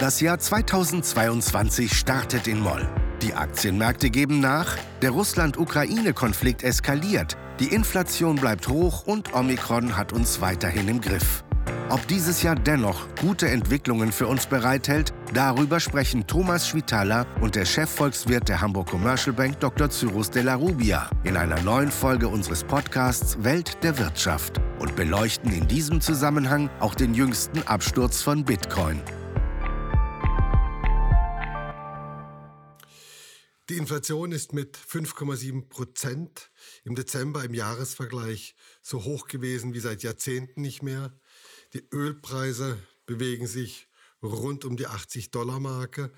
Das Jahr 2022 startet in Moll. Die Aktienmärkte geben nach, der Russland-Ukraine-Konflikt eskaliert, die Inflation bleibt hoch und Omikron hat uns weiterhin im Griff. Ob dieses Jahr dennoch gute Entwicklungen für uns bereithält, darüber sprechen Thomas Schwitaler und der Chefvolkswirt der Hamburg Commercial Bank Dr. Cyrus de la Rubia in einer neuen Folge unseres Podcasts Welt der Wirtschaft und beleuchten in diesem Zusammenhang auch den jüngsten Absturz von Bitcoin. Die Inflation ist mit 5,7 Prozent im Dezember im Jahresvergleich so hoch gewesen wie seit Jahrzehnten nicht mehr. Die Ölpreise bewegen sich rund um die 80 Dollar Marke.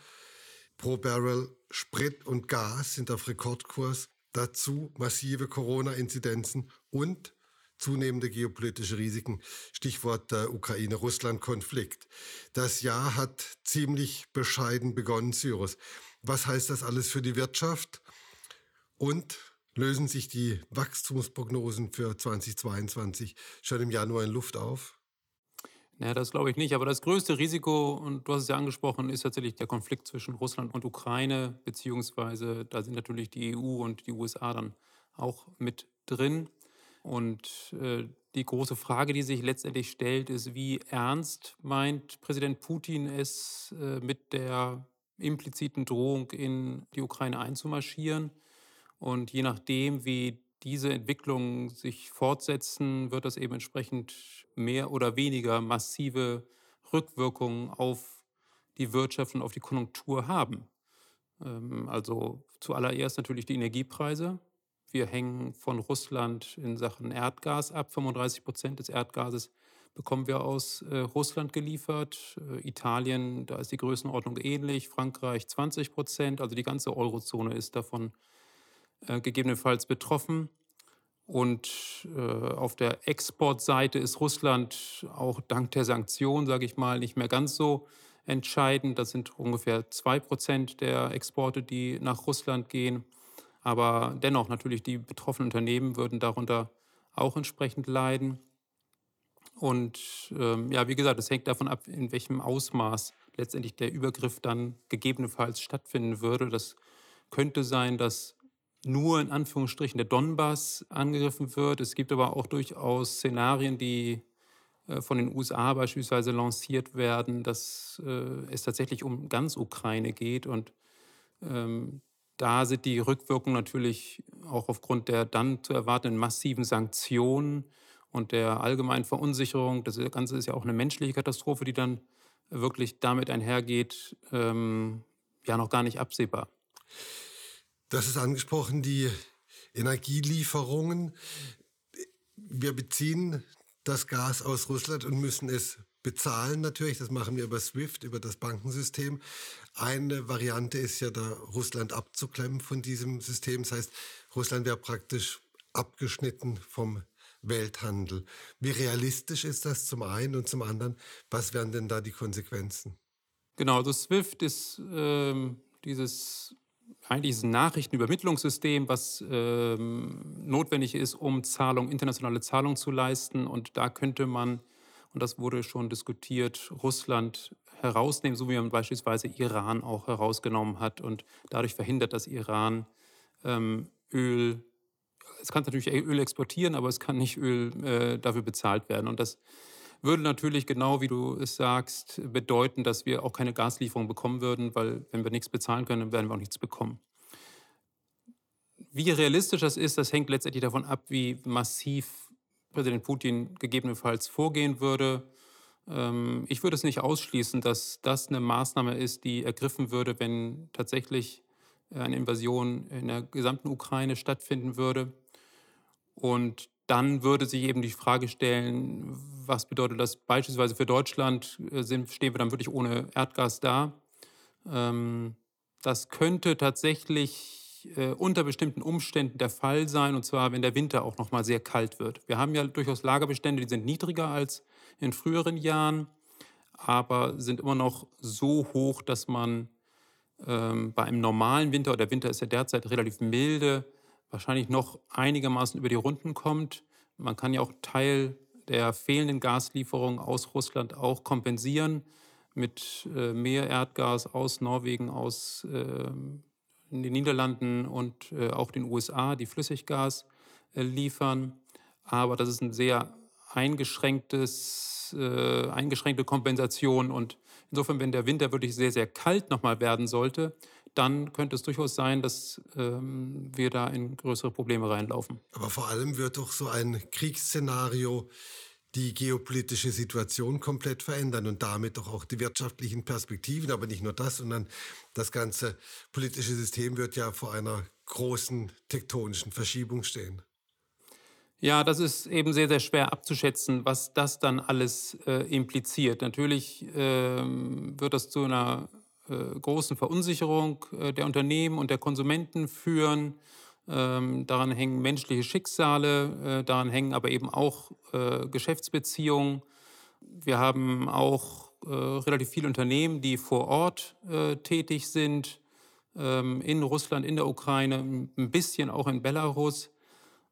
Pro Barrel Sprit und Gas sind auf Rekordkurs. Dazu massive Corona-Inzidenzen und zunehmende geopolitische Risiken. Stichwort der Ukraine-Russland-Konflikt. Das Jahr hat ziemlich bescheiden begonnen, Cyrus. Was heißt das alles für die Wirtschaft? Und lösen sich die Wachstumsprognosen für 2022 schon im Januar in Luft auf? Naja, das glaube ich nicht. Aber das größte Risiko, und du hast es ja angesprochen, ist tatsächlich der Konflikt zwischen Russland und Ukraine, beziehungsweise da sind natürlich die EU und die USA dann auch mit drin. Und äh, die große Frage, die sich letztendlich stellt, ist, wie ernst meint Präsident Putin es äh, mit der impliziten Drohung, in die Ukraine einzumarschieren. Und je nachdem, wie diese Entwicklungen sich fortsetzen, wird das eben entsprechend mehr oder weniger massive Rückwirkungen auf die Wirtschaft und auf die Konjunktur haben. Ähm, also zuallererst natürlich die Energiepreise. Wir hängen von Russland in Sachen Erdgas ab. 35 Prozent des Erdgases bekommen wir aus äh, Russland geliefert. Äh, Italien, da ist die Größenordnung ähnlich. Frankreich 20 Prozent. Also die ganze Eurozone ist davon äh, gegebenenfalls betroffen. Und äh, auf der Exportseite ist Russland auch dank der Sanktionen, sage ich mal, nicht mehr ganz so entscheidend. Das sind ungefähr zwei Prozent der Exporte, die nach Russland gehen. Aber dennoch natürlich die betroffenen Unternehmen würden darunter auch entsprechend leiden. Und ähm, ja, wie gesagt, es hängt davon ab, in welchem Ausmaß letztendlich der Übergriff dann gegebenenfalls stattfinden würde. Das könnte sein, dass nur in Anführungsstrichen der Donbass angegriffen wird. Es gibt aber auch durchaus Szenarien, die äh, von den USA beispielsweise lanciert werden, dass äh, es tatsächlich um ganz Ukraine geht. Und ähm, da sind die Rückwirkungen natürlich auch aufgrund der dann zu erwartenden massiven Sanktionen und der allgemeinen Verunsicherung, das Ganze ist ja auch eine menschliche Katastrophe, die dann wirklich damit einhergeht, ähm, ja noch gar nicht absehbar. Das ist angesprochen, die Energielieferungen. Wir beziehen das Gas aus Russland und müssen es bezahlen natürlich. Das machen wir über SWIFT, über das Bankensystem. Eine Variante ist ja da Russland abzuklemmen von diesem System. Das heißt, Russland wäre praktisch abgeschnitten vom Welthandel. Wie realistisch ist das zum einen und zum anderen, was wären denn da die Konsequenzen? Genau, also SWIFT ist ähm, dieses eigentlich ist ein Nachrichtenübermittlungssystem, was ähm, notwendig ist, um Zahlung, internationale Zahlungen zu leisten. Und da könnte man, und das wurde schon diskutiert, Russland herausnehmen, so wie man beispielsweise Iran auch herausgenommen hat und dadurch verhindert, dass Iran ähm, Öl es kann natürlich Öl exportieren, aber es kann nicht Öl äh, dafür bezahlt werden. Und das würde natürlich genau, wie du es sagst, bedeuten, dass wir auch keine Gaslieferung bekommen würden, weil wenn wir nichts bezahlen können, dann werden wir auch nichts bekommen. Wie realistisch das ist, das hängt letztendlich davon ab, wie massiv Präsident Putin gegebenenfalls vorgehen würde. Ähm, ich würde es nicht ausschließen, dass das eine Maßnahme ist, die ergriffen würde, wenn tatsächlich eine Invasion in der gesamten Ukraine stattfinden würde. Und dann würde sich eben die Frage stellen, was bedeutet das beispielsweise für Deutschland? Äh, stehen wir dann wirklich ohne Erdgas da? Ähm, das könnte tatsächlich äh, unter bestimmten Umständen der Fall sein, und zwar wenn der Winter auch noch mal sehr kalt wird. Wir haben ja durchaus Lagerbestände, die sind niedriger als in früheren Jahren, aber sind immer noch so hoch, dass man ähm, bei einem normalen Winter, oder der Winter ist ja derzeit relativ milde, wahrscheinlich noch einigermaßen über die Runden kommt. Man kann ja auch Teil der fehlenden Gaslieferung aus Russland auch kompensieren mit äh, mehr Erdgas aus Norwegen, aus äh, den Niederlanden und äh, auch den USA, die Flüssiggas äh, liefern. Aber das ist ein sehr eingeschränktes, eingeschränkte Kompensation. Und insofern, wenn der Winter wirklich sehr, sehr kalt nochmal werden sollte, dann könnte es durchaus sein, dass ähm, wir da in größere Probleme reinlaufen. Aber vor allem wird doch so ein Kriegsszenario die geopolitische Situation komplett verändern und damit doch auch die wirtschaftlichen Perspektiven. Aber nicht nur das, sondern das ganze politische System wird ja vor einer großen tektonischen Verschiebung stehen. Ja, das ist eben sehr, sehr schwer abzuschätzen, was das dann alles äh, impliziert. Natürlich ähm, wird das zu einer äh, großen Verunsicherung äh, der Unternehmen und der Konsumenten führen. Ähm, daran hängen menschliche Schicksale, äh, daran hängen aber eben auch äh, Geschäftsbeziehungen. Wir haben auch äh, relativ viele Unternehmen, die vor Ort tätig sind, ähm, in Russland, in der Ukraine, ein bisschen auch in Belarus.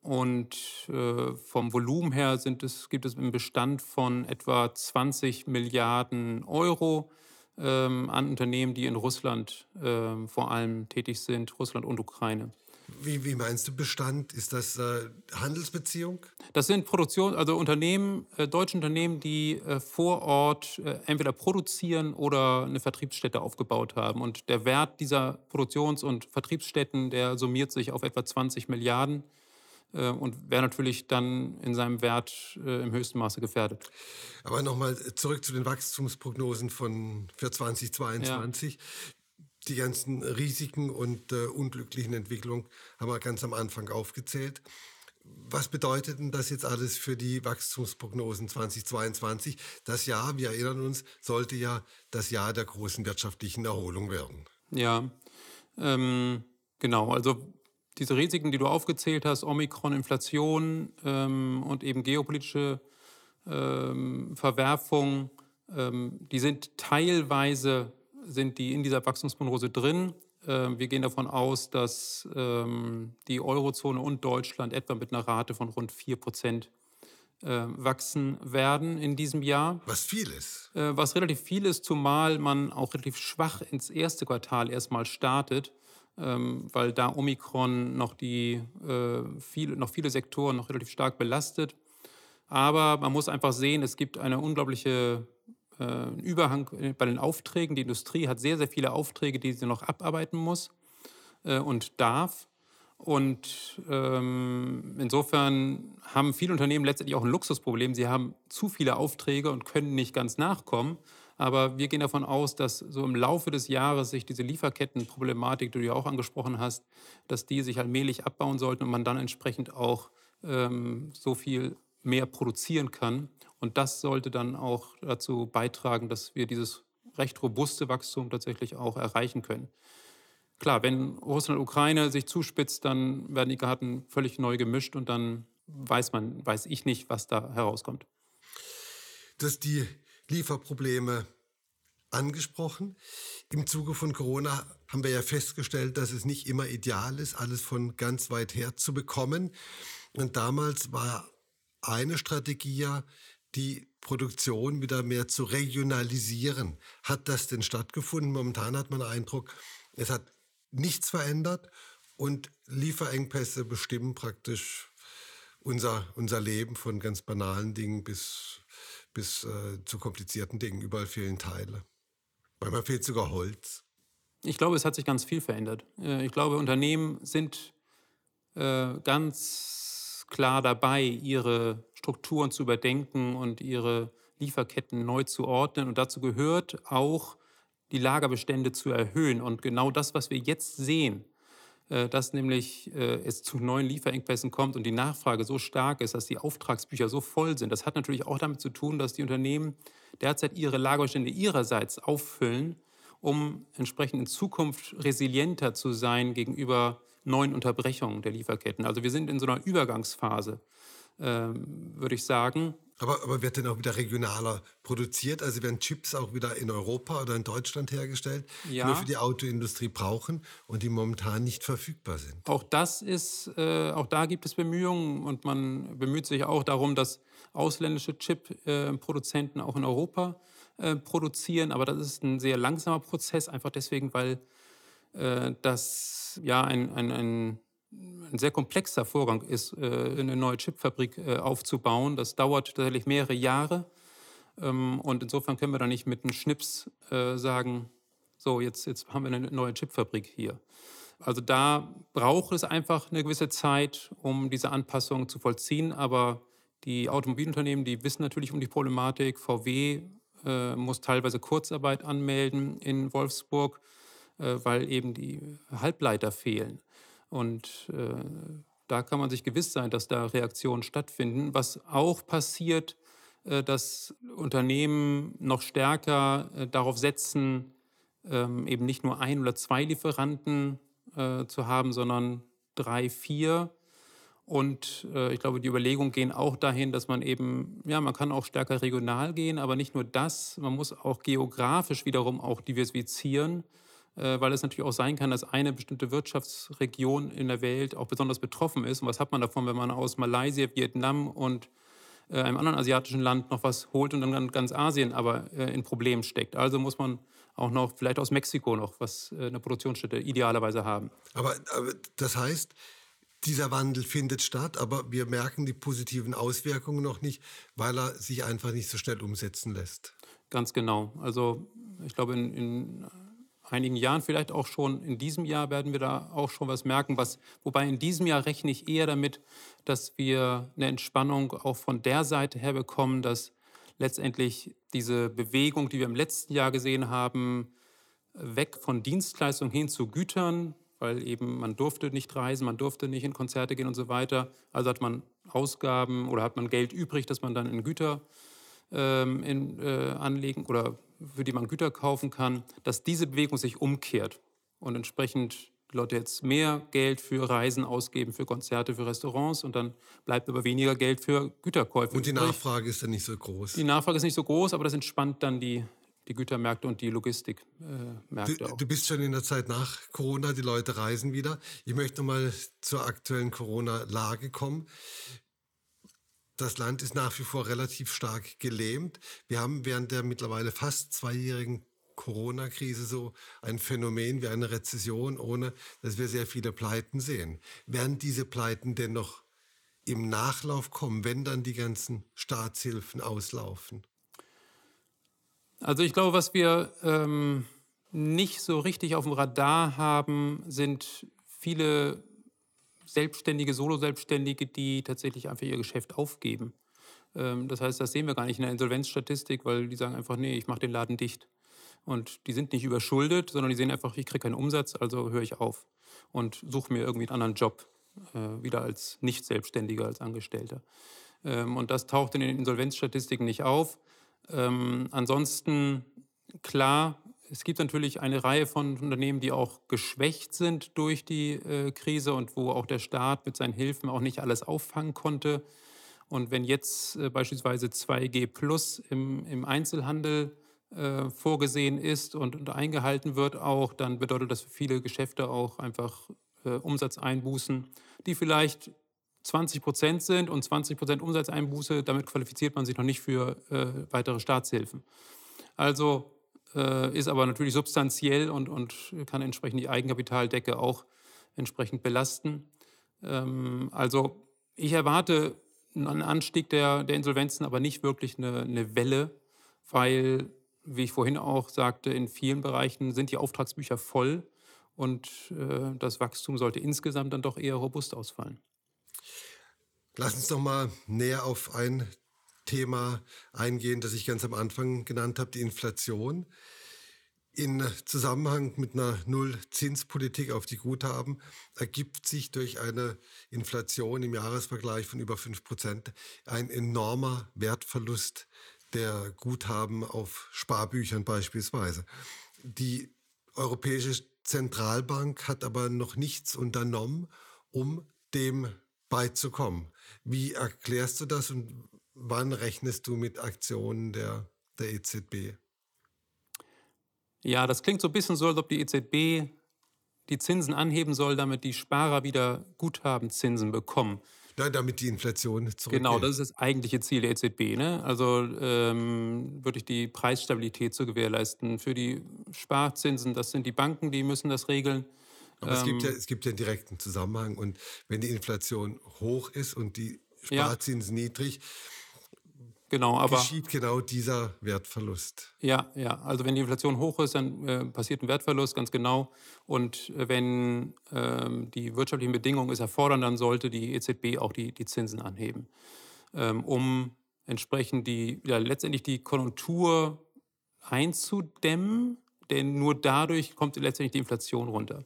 Und äh, vom Volumen her sind es, gibt es einen Bestand von etwa 20 Milliarden Euro ähm, an Unternehmen, die in Russland äh, vor allem tätig sind, Russland und Ukraine. Wie, wie meinst du Bestand? Ist das äh, Handelsbeziehung? Das sind Produktion, also Unternehmen, äh, deutsche Unternehmen, die äh, vor Ort äh, entweder produzieren oder eine Vertriebsstätte aufgebaut haben. Und der Wert dieser Produktions- und Vertriebsstätten, der summiert sich auf etwa 20 Milliarden und wäre natürlich dann in seinem Wert äh, im höchsten Maße gefährdet. Aber nochmal zurück zu den Wachstumsprognosen von, für 2022. Ja die ganzen Risiken und äh, unglücklichen Entwicklungen haben wir ganz am Anfang aufgezählt. Was bedeutet denn das jetzt alles für die Wachstumsprognosen 2022? Das Jahr, wir erinnern uns, sollte ja das Jahr der großen wirtschaftlichen Erholung werden. Ja, ähm, genau. Also diese Risiken, die du aufgezählt hast, Omikron, Inflation ähm, und eben geopolitische ähm, Verwerfung, ähm, die sind teilweise sind die in dieser Wachstumsprognose drin. Ähm, wir gehen davon aus, dass ähm, die Eurozone und Deutschland etwa mit einer Rate von rund 4 Prozent äh, wachsen werden in diesem Jahr. Was viel ist. Äh, was relativ viel ist, zumal man auch relativ schwach ins erste Quartal erstmal startet, weil da Omikron noch, die, äh, viele, noch viele Sektoren noch relativ stark belastet. Aber man muss einfach sehen, es gibt eine unglaubliche äh, Überhang bei den Aufträgen. Die Industrie hat sehr, sehr viele Aufträge, die sie noch abarbeiten muss äh, und darf. Und ähm, insofern haben viele Unternehmen letztendlich auch ein Luxusproblem. Sie haben zu viele Aufträge und können nicht ganz nachkommen. Aber wir gehen davon aus, dass so im Laufe des Jahres sich diese Lieferkettenproblematik, die du ja auch angesprochen hast, dass die sich allmählich abbauen sollten und man dann entsprechend auch ähm, so viel mehr produzieren kann. Und das sollte dann auch dazu beitragen, dass wir dieses recht robuste Wachstum tatsächlich auch erreichen können. Klar, wenn Russland und Ukraine sich zuspitzt, dann werden die Karten völlig neu gemischt und dann weiß man, weiß ich nicht, was da herauskommt. Dass die Lieferprobleme angesprochen. Im Zuge von Corona haben wir ja festgestellt, dass es nicht immer ideal ist, alles von ganz weit her zu bekommen. Und damals war eine Strategie ja, die Produktion wieder mehr zu regionalisieren. Hat das denn stattgefunden? Momentan hat man den Eindruck, es hat nichts verändert und Lieferengpässe bestimmen praktisch unser, unser Leben von ganz banalen Dingen bis, bis äh, zu komplizierten Dingen. Überall fehlen Teile. Manchmal fehlt sogar Holz. Ich glaube, es hat sich ganz viel verändert. Äh, ich glaube, Unternehmen sind äh, ganz klar dabei, ihre Strukturen zu überdenken und ihre Lieferketten neu zu ordnen. Und dazu gehört auch, die Lagerbestände zu erhöhen. Und genau das, was wir jetzt sehen, dass nämlich äh, es zu neuen Lieferengpässen kommt und die Nachfrage so stark ist, dass die Auftragsbücher so voll sind. Das hat natürlich auch damit zu tun, dass die Unternehmen derzeit ihre Lagerbestände ihrerseits auffüllen, um entsprechend in Zukunft resilienter zu sein gegenüber neuen Unterbrechungen der Lieferketten. Also wir sind in so einer Übergangsphase, ähm, würde ich sagen. Aber, aber wird denn auch wieder regionaler produziert? Also werden Chips auch wieder in Europa oder in Deutschland hergestellt, ja. die wir für die Autoindustrie brauchen und die momentan nicht verfügbar sind? Auch das ist, äh, auch da gibt es Bemühungen und man bemüht sich auch darum, dass ausländische Chip-Produzenten auch in Europa äh, produzieren. Aber das ist ein sehr langsamer Prozess, einfach deswegen, weil äh, das ja ein, ein, ein, ein, sehr komplexer Vorgang ist, äh, eine neue Chipfabrik äh, aufzubauen. Das dauert tatsächlich mehrere Jahre. Ähm, und insofern können wir da nicht mit einem Schnips äh, sagen, so, jetzt, jetzt haben wir eine neue Chipfabrik hier. Also da braucht es einfach eine gewisse Zeit, um diese Anpassung zu vollziehen. Aber die Automobilunternehmen, die wissen natürlich um die Problematik. VW äh, muss teilweise Kurzarbeit anmelden in Wolfsburg, äh, weil eben die Halbleiter fehlen. Und äh, da kann man sich gewiss sein, dass da Reaktionen stattfinden. Was auch passiert, äh, dass Unternehmen noch stärker äh, darauf setzen, ähm, eben nicht nur ein oder zwei Lieferanten äh, zu haben, sondern drei, vier. Und äh, ich glaube, die Überlegungen gehen auch dahin, dass man eben, ja, man kann auch stärker regional gehen, aber nicht nur das, man muss auch geografisch wiederum auch diversifizieren, weil es natürlich auch sein kann, dass eine bestimmte Wirtschaftsregion in der Welt auch besonders betroffen ist. Und was hat man davon, wenn man aus Malaysia, Vietnam und äh, einem anderen asiatischen Land noch was holt und dann ganz Asien aber äh, in Problemen steckt? Also muss man auch noch vielleicht aus Mexiko noch was äh, eine Produktionsstätte idealerweise haben. Aber, aber das heißt, dieser Wandel findet statt, aber wir merken die positiven Auswirkungen noch nicht, weil er sich einfach nicht so schnell umsetzen lässt. Ganz genau. Also ich glaube, in, in einigen Jahren, vielleicht auch schon in diesem Jahr, werden wir da auch schon was merken. Was, wobei in diesem Jahr rechne ich eher damit, dass wir eine Entspannung auch von der Seite her bekommen, dass letztendlich diese Bewegung, die wir im letzten Jahr gesehen haben, weg von Dienstleistungen hin zu Gütern, weil eben man durfte nicht reisen, man durfte nicht in Konzerte gehen und so weiter. Also hat man Ausgaben oder hat man Geld übrig, das man dann in Güter ähm, in, äh, anlegen oder für die man Güter kaufen kann, dass diese Bewegung sich umkehrt und entsprechend Leute jetzt mehr Geld für Reisen ausgeben, für Konzerte, für Restaurants und dann bleibt aber weniger Geld für Güterkäufe. Und die Nachfrage ist dann nicht so groß. Die Nachfrage ist nicht so groß, aber das entspannt dann die, die Gütermärkte und die Logistikmärkte du, du, bist schon in der Zeit nach Corona, die Leute reisen wieder. Ich möchte nochmal zur aktuellen Corona-Lage kommen. Das Land ist nach wie vor relativ stark gelähmt. Wir haben während der mittlerweile fast zweijährigen Corona-Krise so ein Phänomen wie eine Rezession, ohne dass wir sehr viele Pleiten sehen. Werden diese Pleiten denn noch im Nachlauf kommen, wenn dann die ganzen Staatshilfen auslaufen? Also ich glaube, was wir ähm, nicht so richtig auf dem Radar haben, sind viele Selbstständige, Solo-Selbstständige, die tatsächlich einfach ihr Geschäft aufgeben. Ähm, das heißt, das sehen wir gar nicht in der Insolvenzstatistik, weil die sagen einfach, nee, ich mache den Laden dicht. Und die sind nicht überschuldet, sondern die sehen einfach, ich kriege keinen Umsatz, also höre ich auf und suche mir irgendwie einen anderen Job, äh, wieder als Nicht-Selbstständiger, als Angestellter. Ähm, und das taucht in den Insolvenzstatistiken nicht auf. Ähm, ansonsten, klar, es gibt natürlich eine Reihe von Unternehmen, die auch geschwächt sind durch die äh, Krise und wo auch der Staat mit seinen Hilfen auch nicht alles auffangen konnte. Und wenn jetzt äh, beispielsweise 2G Plus im, im Einzelhandel äh, vorgesehen ist und, und, eingehalten wird auch, dann bedeutet das für viele Geschäfte auch einfach äh, Umsatzeinbußen, die vielleicht 20 Prozent sind und 20 Prozent Umsatzeinbuße, damit qualifiziert man sich noch nicht für äh, weitere Staatshilfen. Also ist aber natürlich substanziell und, und kann entsprechend die Eigenkapitaldecke auch entsprechend belasten. Ähm, also ich erwarte einen Anstieg der, der Insolvenzen, aber nicht wirklich eine, eine Welle, weil wie ich vorhin auch sagte, in vielen Bereichen sind die Auftragsbücher voll und äh, das Wachstum sollte insgesamt dann doch eher robust ausfallen. Lass uns noch mal näher auf ein Thema eingehen, das ich ganz am Anfang genannt habe, die Inflation. In Zusammenhang mit einer Nullzinspolitik auf die Guthaben ergibt sich durch eine Inflation im Jahresvergleich von über 5 Prozent ein enormer Wertverlust der Guthaben auf Sparbüchern beispielsweise. Die Europäische Zentralbank hat aber noch nichts unternommen, um dem beizukommen. Wie erklärst du das und wann rechnest du mit Aktionen der, der EZB? Ja, das klingt so ein bisschen so, als ob die EZB die Zinsen anheben soll, damit die Sparer wieder Guthabenzinsen bekommen. Nein, damit die Inflation zurückgeht. Genau, das ist das eigentliche Ziel der EZB. Ne? Also ähm, wirklich die Preisstabilität zu gewährleisten. Für die Sparzinsen, das sind die Banken, die müssen das regeln. Aber ähm, es, gibt ja, ähm, es gibt ja einen direkten Zusammenhang. Und wenn die Inflation hoch ist und die Sparzinsen ja. niedrig, genau, aber, geschieht genau dieser Wertverlust. Ja, ja. Also wenn die Inflation hoch ist, dann äh, passiert ein Wertverlust, ganz genau. Und äh, wenn ähm, die wirtschaftlichen Bedingungen es erfordern, dann sollte die EZB auch die, die Zinsen anheben, ähm, um entsprechend die, ja, letztendlich die Konjunktur einzudämmen, denn nur dadurch kommt letztendlich die Inflation runter.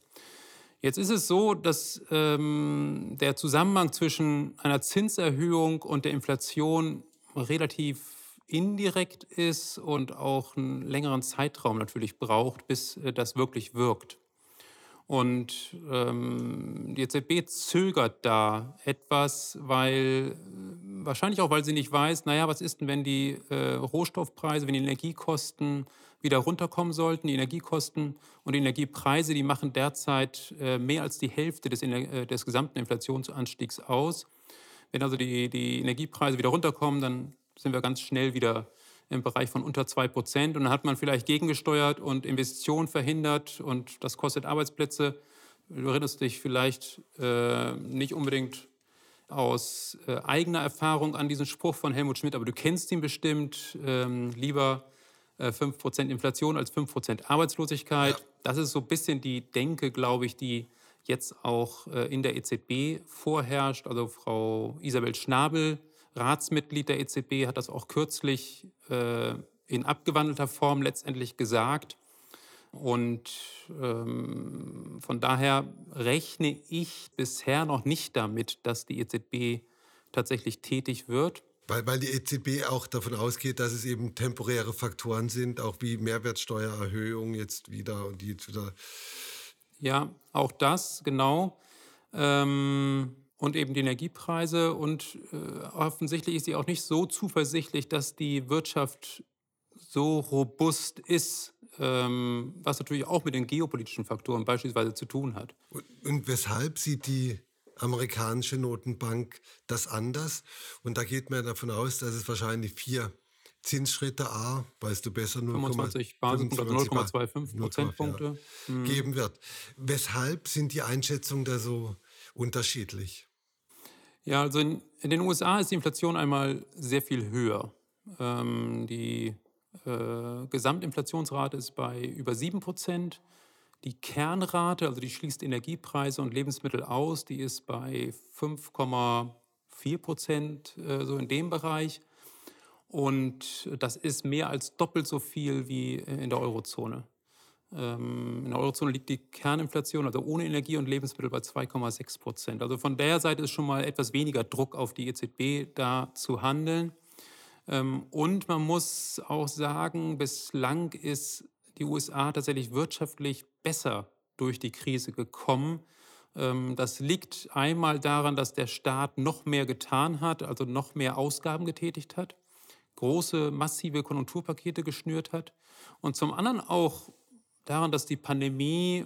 Jetzt ist es so, dass ähm, der Zusammenhang zwischen einer Zinserhöhung und der Inflation relativ indirekt ist und auch einen längeren Zeitraum natürlich braucht, bis äh, das wirklich wirkt. Und ähm, die EZB zögert da etwas, weil wahrscheinlich auch, weil sie nicht weiß, naja, was ist denn, wenn die äh, Rohstoffpreise, wenn die Energiekosten wieder runterkommen sollten. Die Energiekosten und die Energiepreise, die machen derzeit äh, mehr als die Hälfte des, äh, des gesamten Inflationsanstiegs aus. Wenn also die, die Energiepreise wieder runterkommen, dann sind wir ganz schnell wieder im Bereich von unter 2 Prozent. Und dann hat man vielleicht gegengesteuert und Investitionen verhindert und das kostet Arbeitsplätze. Du erinnerst dich vielleicht äh, nicht unbedingt aus äh, eigener Erfahrung an diesen Spruch von Helmut Schmidt, aber du kennst ihn bestimmt. Ähm, lieber äh, 5% Inflation als 5% Arbeitslosigkeit. Ja. Das ist so ein bisschen die Denke, glaube ich, die jetzt auch äh, in der EZB vorherrscht. Also Frau Isabel Schnabel, Ratsmitglied der EZB, hat das auch kürzlich äh, in abgewandelter Form letztendlich gesagt. Und ähm, von daher rechne ich bisher noch nicht damit, dass die EZB tatsächlich tätig wird. Weil, weil die EZB auch davon ausgeht, dass es eben temporäre Faktoren sind, auch wie Mehrwertsteuererhöhung jetzt wieder und die jetzt wieder. Ja, auch das, genau. Ähm, und eben die Energiepreise. Und äh, offensichtlich ist sie auch nicht so zuversichtlich, dass die Wirtschaft so robust ist, ähm, was natürlich auch mit den geopolitischen Faktoren beispielsweise zu tun hat. Und, und weshalb sieht die amerikanische Notenbank das anders. Und da geht man davon aus, dass es wahrscheinlich vier Zinsschritte A, weißt du besser, 25 Basispunkte, 0,25 Prozentpunkte ja, mhm. geben wird. Weshalb sind die Einschätzungen da so unterschiedlich? Ja, also in, in den USA ist die Inflation einmal sehr viel höher. Ähm, die äh, Gesamtinflationsrate ist bei über 7 Prozent. Die Kernrate, also die schließt Energiepreise und Lebensmittel aus, die ist bei 5,4 Prozent, äh, so in dem Bereich. Und das ist mehr als doppelt so viel wie in der Eurozone. Ähm, in der Eurozone liegt die Kerninflation, also ohne Energie und Lebensmittel, bei 2,6 Prozent. Also von der Seite ist schon mal etwas weniger Druck auf die EZB, da zu handeln. Ähm, und man muss auch sagen, bislang ist die USA tatsächlich wirtschaftlich besser durch die Krise gekommen. Ähm, das liegt einmal daran, dass der Staat noch mehr getan hat, also noch mehr Ausgaben getätigt hat, große, massive Konjunkturpakete geschnürt hat und zum anderen auch daran, dass die Pandemie,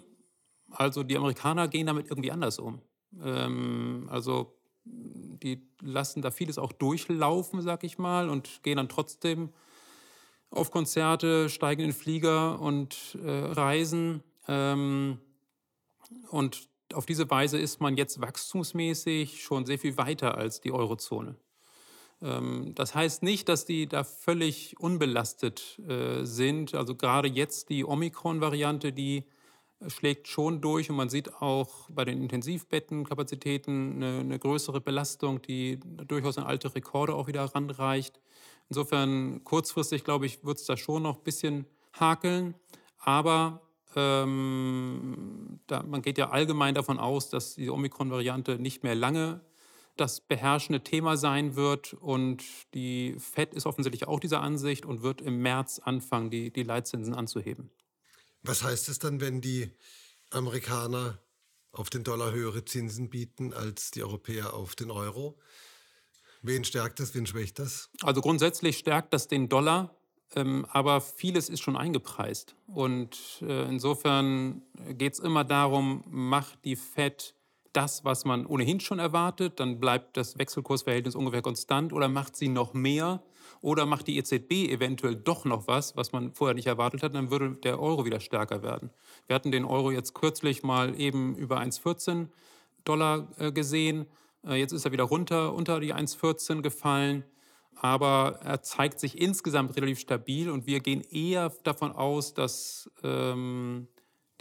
also die Amerikaner gehen damit irgendwie anders um. Ähm, also die lassen da vieles auch durchlaufen, sag ich mal, und gehen dann trotzdem auf Konzerte, steigen in Flieger und äh, reisen. Ähm, und auf diese Weise ist man jetzt wachstumsmäßig schon sehr viel weiter als die Eurozone. Ähm, das heißt nicht, dass die da völlig unbelastet äh, sind. Also gerade jetzt die Omikron-Variante, die schlägt schon durch und man sieht auch bei den Intensivbettenkapazitäten eine, eine größere Belastung, die durchaus an alte Rekorde auch wieder ranreicht. Insofern kurzfristig, glaube ich, wird es da schon noch ein bisschen hakeln. Aber ähm, da, man geht ja allgemein davon aus, dass die Omikron-Variante nicht mehr lange das beherrschende Thema sein wird. Und die FED ist offensichtlich auch dieser Ansicht und wird im März anfangen, die, die Leitzinsen anzuheben. Was heißt es dann, wenn die Amerikaner auf den Dollar höhere Zinsen bieten als die Europäer auf den Euro? Wen stärkt das, wen schwächt das? Also grundsätzlich stärkt das den Dollar, ähm, aber vieles ist schon eingepreist. Und äh, insofern geht es immer darum, macht die Fed das, was man ohnehin schon erwartet, dann bleibt das Wechselkursverhältnis ungefähr konstant oder macht sie noch mehr oder macht die EZB eventuell doch noch was, was man vorher nicht erwartet hat, dann würde der Euro wieder stärker werden. Wir hatten den Euro jetzt kürzlich mal eben über 1,14 Dollar äh, gesehen. Äh, jetzt ist er wieder runter unter die 1,14 gefallen aber er zeigt sich insgesamt relativ stabil und wir gehen eher davon aus, dass ähm,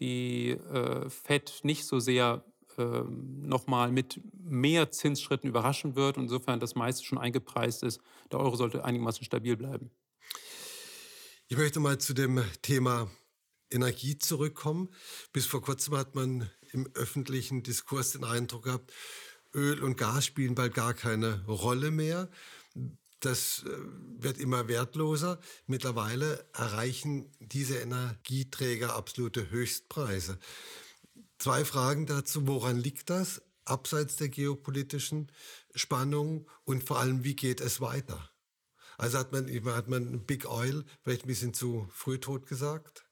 die äh, Fed nicht so sehr nochmal mit mehr Zinsschritten überraschen wird. Insofern das meiste schon eingepreist ist. Der Euro sollte einigermaßen stabil bleiben. Ich möchte mal zu dem Thema Energie zurückkommen. Bis vor kurzem hat man im öffentlichen Diskurs den Eindruck gehabt, Öl und Gas spielen bald gar keine Rolle mehr das äh, wird immer wertloser. Mittlerweile erreichen diese Energieträger absolute Höchstpreise. Zwei Fragen dazu. Woran liegt das? Abseits der geopolitischen Spannung und vor allem, wie geht es weiter? Also hat man, hat man Big Oil vielleicht ein bisschen zu früh tot gesagt?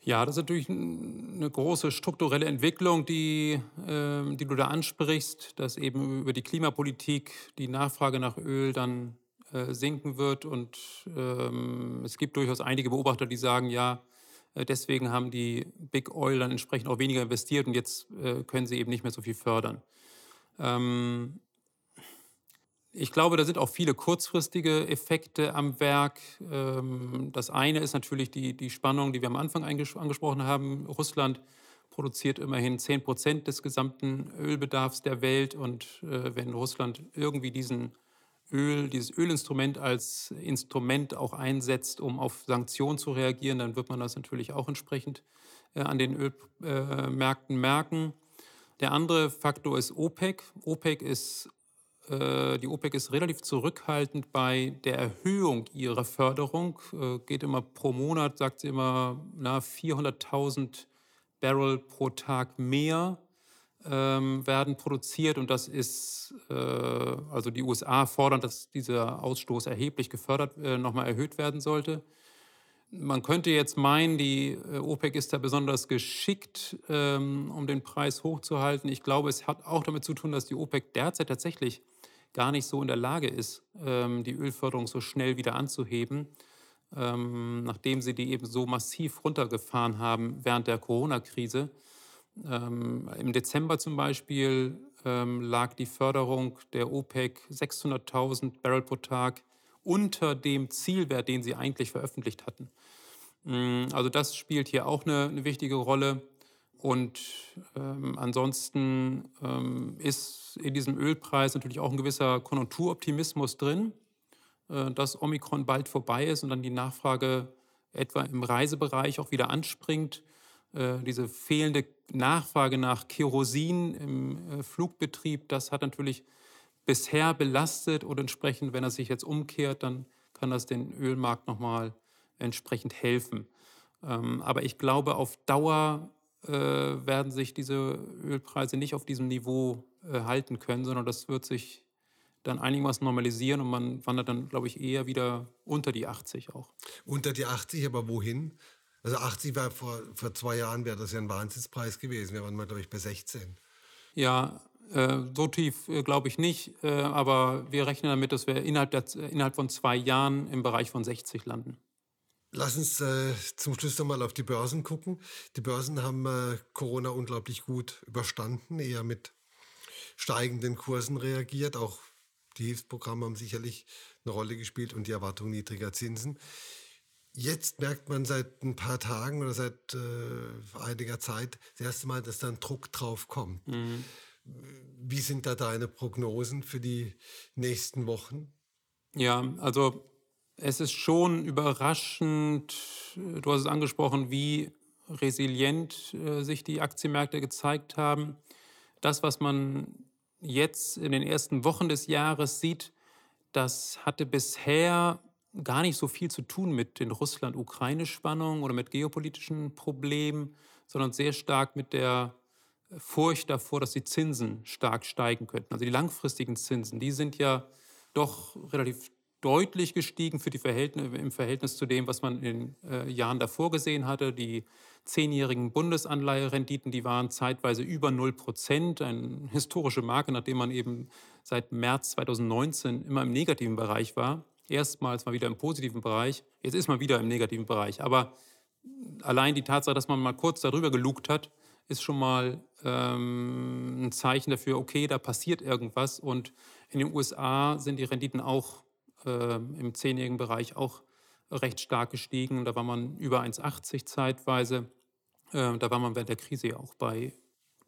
Ja, das ist natürlich eine große strukturelle Entwicklung, die, äh, die du da ansprichst, dass eben über die Klimapolitik die Nachfrage nach Öl dann äh, sinken wird. Und ähm, es gibt durchaus einige Beobachter, die sagen, ja, deswegen haben die Big Oil dann entsprechend auch weniger investiert und jetzt äh, können sie eben nicht mehr so viel fördern. Ähm, ich glaube, da sind auch viele kurzfristige Effekte am Werk. Ähm, das eine ist natürlich die, die Spannung, die wir am Anfang angesprochen haben. Russland produziert immerhin 10 Prozent des gesamten Ölbedarfs der Welt. Und äh, wenn Russland irgendwie diesen Öl, dieses Ölinstrument als Instrument auch einsetzt, um auf Sanktionen zu reagieren, dann wird man das natürlich auch entsprechend äh, an den Ölmärkten merken. Der andere Faktor ist OPEC. OPEC ist äh, die OPEC ist relativ zurückhaltend bei der Erhöhung ihrer Förderung. Äh, geht immer pro Monat, sagt sie immer, 400.000 Barrel pro Tag mehr ähm, werden produziert. Und das ist, äh, also die USA fordern, dass dieser Ausstoß erheblich gefördert, nochmal erhöht werden sollte. Man könnte jetzt meinen, die OPEC ist da besonders geschickt, ähm, um den Preis hochzuhalten. Ich glaube, es hat auch damit zu tun, dass die OPEC derzeit tatsächlich gar nicht so in der Lage ist, ähm, die Ölförderung so schnell wieder anzuheben, ähm, nachdem sie die eben so massiv runtergefahren haben während der Corona-Krise. Ähm, Im Dezember zum Beispiel lag die Förderung der OPEC 600.000 Barrel pro Tag unter dem Zielwert, den sie eigentlich veröffentlicht hatten. Mm, also das spielt hier auch eine, eine wichtige Rolle. Und ähm, ansonsten ähm, ist in diesem Ölpreis natürlich auch ein gewisser Konjunkturoptimismus drin, äh, dass Omikron bald vorbei ist und dann die Nachfrage etwa im Reisebereich auch wieder anspringt. Äh, diese fehlende Nachfrage nach Kerosin im äh, Flugbetrieb, das hat natürlich bisher belastet und entsprechend, wenn er sich jetzt umkehrt, dann kann das den Ölmarkt nochmal entsprechend helfen. Ähm, aber ich glaube, auf Dauer äh, werden sich diese Ölpreise nicht auf diesem Niveau äh, halten können, sondern das wird sich dann einigermaßen normalisieren und man wandert dann, glaube ich, eher wieder unter die 80 auch. Unter die 80, aber wohin? Also 80 war vor, vor zwei Jahren, wäre das ja ein Wahnsinnspreis gewesen. Wir waren mal, glaube ich, bei 16. Ja, äh, so tief äh, glaube ich nicht, äh, aber wir rechnen damit, dass wir innerhalb, der, innerhalb von zwei Jahren im Bereich von 60 landen. Lass uns äh, zum Schluss nochmal auf die Börsen gucken. Die Börsen haben äh, Corona unglaublich gut überstanden, eher mit steigenden Kursen reagiert. Auch die Hilfsprogramme haben sicherlich eine Rolle gespielt und die Erwartung niedriger Zinsen. Jetzt merkt man seit ein paar Tagen oder seit äh, einiger Zeit das erste Mal, dass da ein Druck drauf kommt. Mhm. Wie sind da deine Prognosen für die nächsten Wochen? Ja, also es ist schon überraschend, du hast es angesprochen, wie resilient äh, sich die Aktienmärkte gezeigt haben. Das, was man jetzt in den ersten Wochen des Jahres sieht, das hatte bisher gar nicht so viel zu tun mit den Russland-Ukraine-Spannungen oder mit geopolitischen Problemen, sondern sehr stark mit der Furcht davor, dass die Zinsen stark steigen könnten. Also die langfristigen Zinsen, die sind ja doch relativ deutlich gestiegen für die Verhältnis, im Verhältnis zu dem, was man in den äh, Jahren davor gesehen hatte. Die zehnjährigen Bundesanleiherenditen, die waren zeitweise über 0 Prozent, eine historische Marke, nachdem man eben seit März 2019 immer im negativen Bereich war. Erstmals mal wieder im positiven Bereich, jetzt ist man wieder im negativen Bereich. Aber allein die Tatsache, dass man mal kurz darüber gelugt hat, ist schon mal ähm, ein Zeichen dafür, okay, da passiert irgendwas. Und in den USA sind die Renditen auch äh, im zehnjährigen Bereich auch recht stark gestiegen. Da war man über 1,80 zeitweise. Äh, da war man während der Krise ja auch bei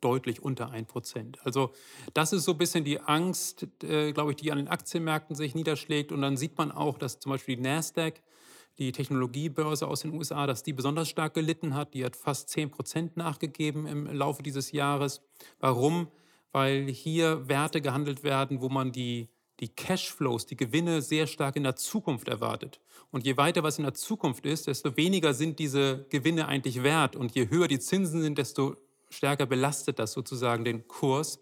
deutlich unter 1 Prozent. Also das ist so ein bisschen die Angst, äh, glaube ich, die an den Aktienmärkten sich niederschlägt. Und dann sieht man auch, dass zum Beispiel die Nasdaq, die Technologiebörse aus den USA, dass die besonders stark gelitten hat. Die hat fast 10 Prozent nachgegeben im Laufe dieses Jahres. Warum? Weil hier Werte gehandelt werden, wo man die die Cashflows, die Gewinne sehr stark in der Zukunft erwartet. Und je weiter was in der Zukunft ist, desto weniger sind diese Gewinne eigentlich wert. Und je höher die Zinsen sind, desto stärker belastet das sozusagen den Kurs.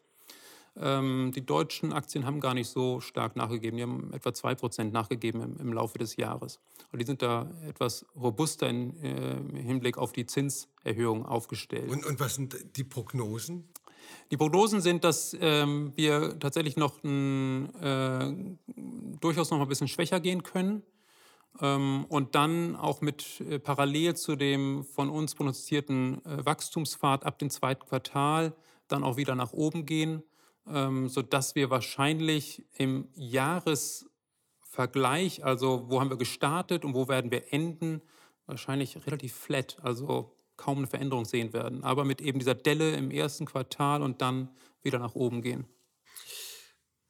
Ähm, die deutschen Aktien haben gar nicht so stark nachgegeben. Die haben etwa 2% nachgegeben im, im, Laufe des Jahres. Und die sind da etwas robuster in, äh, im Hinblick auf die Zinserhöhung aufgestellt. Und, und was sind die Prognosen? Die Prognosen sind, dass ähm, wir tatsächlich noch ein, äh, durchaus noch ein bisschen schwächer gehen können und dann auch mit äh, parallel zu dem von uns prognostizierten äh, Wachstumspfad ab dem zweiten Quartal dann auch wieder nach oben gehen, ähm, sodass wir wahrscheinlich im Jahresvergleich, also wo haben wir gestartet und wo werden wir enden, wahrscheinlich relativ flat, also kaum eine Veränderung sehen werden, aber mit eben dieser Delle im ersten Quartal und dann wieder nach oben gehen.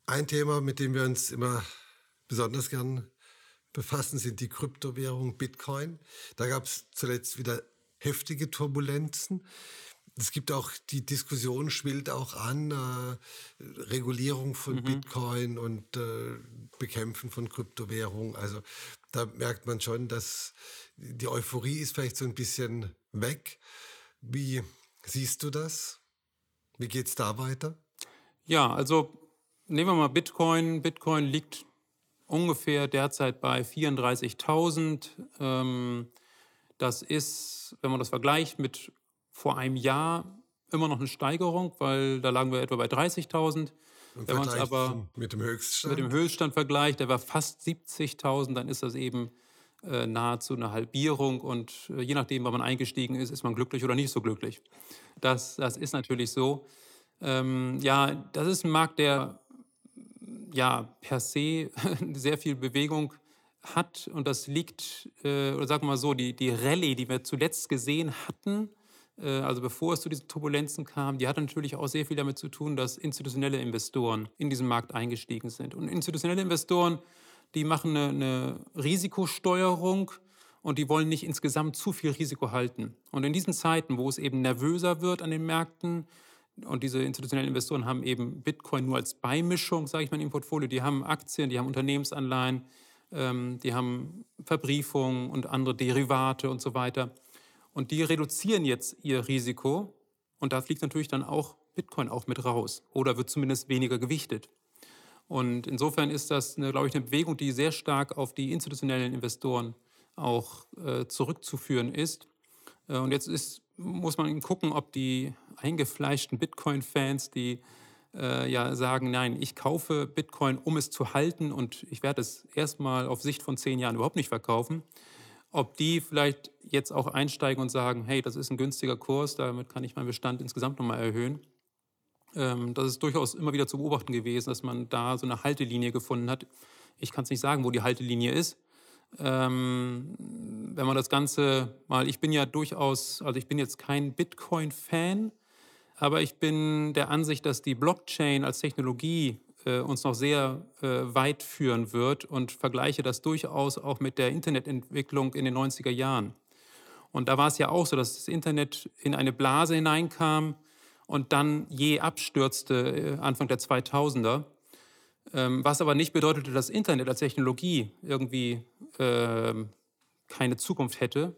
Ein Thema, mit dem wir uns immer besonders gern befassen, sind die Kryptowährungen Bitcoin. Da gab es zuletzt wieder heftige Turbulenzen. Es gibt auch die Diskussion schwillt auch an äh, Regulierung von mhm. Bitcoin und äh, Bekämpfen von Kryptowährungen. Also da merkt man schon, dass die Euphorie ist vielleicht so ein bisschen weg. Wie siehst du das? Wie geht es da weiter? Ja, also nehmen wir mal Bitcoin. Bitcoin liegt ungefähr derzeit bei 34.000. Ähm, das ist, wenn man das vergleicht mit vor einem Jahr, immer noch eine Steigerung, weil da lagen wir etwa bei 30.000. Wenn man es aber mit dem Höchststand? mit dem Höchststand vergleicht, der war fast 70.000, dann ist das eben äh, nahezu eine Halbierung und äh, je nachdem, wann man eingestiegen ist, ist man glücklich oder nicht so glücklich. Das, das ist natürlich so. Ähm, ja, das ist ein Markt, der ja per se sehr viel Bewegung hat und das liegt, äh, oder sagen wir mal so, die, die Rallye, die wir zuletzt gesehen hatten, äh, also bevor es zu diesen Turbulenzen kam, die hat natürlich auch sehr viel damit zu tun, dass institutionelle Investoren in diesen Markt eingestiegen sind. Und institutionelle Investoren die machen eine, eine Risikosteuerung und die wollen nicht insgesamt zu viel Risiko halten. Und in diesen Zeiten, wo es eben nervöser wird an den Märkten, und diese institutionellen Investoren haben eben Bitcoin nur als Beimischung, sage ich mal, im Portfolio. Die haben Aktien, die haben Unternehmensanleihen, ähm, die haben Verbriefungen und andere Derivate und so weiter. Und die reduzieren jetzt ihr Risiko. Und da fliegt natürlich dann auch Bitcoin auch mit raus oder wird zumindest weniger gewichtet. Und insofern ist das, eine, glaube ich, eine Bewegung, die sehr stark auf die institutionellen Investoren auch äh, zurückzuführen ist. Äh, und jetzt ist, muss man gucken, ob die eingefleischten Bitcoin-Fans, die äh, ja sagen, nein, ich kaufe Bitcoin, um es zu halten und ich werde es erstmal auf Sicht von zehn Jahren überhaupt nicht verkaufen, ob die vielleicht jetzt auch einsteigen und sagen, hey, das ist ein günstiger Kurs, damit kann ich meinen Bestand insgesamt nochmal erhöhen. Ähm, das ist durchaus immer wieder zu beobachten gewesen, dass man da so eine Haltelinie gefunden hat. Ich kann es nicht sagen, wo die Haltelinie ist. Ähm, wenn man das Ganze mal, ich bin ja durchaus, also ich bin jetzt kein Bitcoin-Fan, aber ich bin der Ansicht, dass die Blockchain als Technologie äh, uns noch sehr äh, weit führen wird und vergleiche das durchaus auch mit der Internetentwicklung in den 90er Jahren. Und da war es ja auch so, dass das Internet in eine Blase hineinkam, und dann je abstürzte äh, Anfang der 2000er. Ähm, was aber nicht bedeutete, dass Internet als Technologie irgendwie äh, keine Zukunft hätte,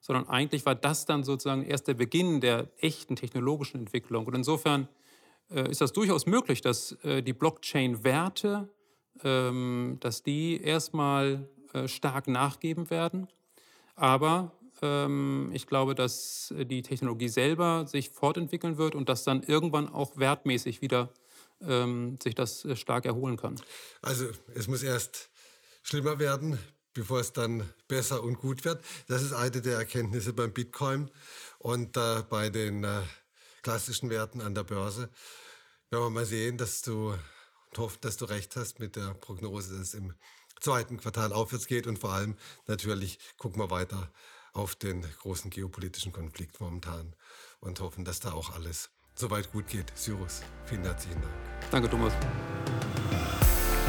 sondern eigentlich war das dann sozusagen erst der Beginn der echten technologischen Entwicklung. Und insofern äh, ist das durchaus möglich, dass äh, die Blockchain-Werte ähm, dass die erstmal äh, stark nachgeben werden. Aber ähm, ich glaube, dass die Technologie selber sich fortentwickeln wird und dass dann irgendwann auch wertmäßig wieder ähm, sich das äh, stark erholen kann. Also es muss erst schlimmer werden, bevor es dann besser und gut wird. Das ist eine der Erkenntnisse beim Bitcoin und äh, bei den äh, klassischen Werten an der Börse. Werden wir mal sehen, dass du und dass du recht hast mit der Prognose, dass es im zweiten Quartal aufwärts geht und vor allem natürlich gucken wir weiter auf den großen geopolitischen Konflikt momentan und hoffen, dass da auch alles soweit gut geht. Cyrus, vielen herzlichen Dank. Danke, Thomas.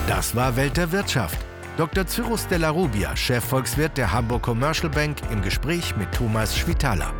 Das war Welt der Wirtschaft. Dr. Cyrus Della Rubia, Chefvolkswirt der Hamburg Commercial Bank, im Gespräch mit Thomas Schwitaler.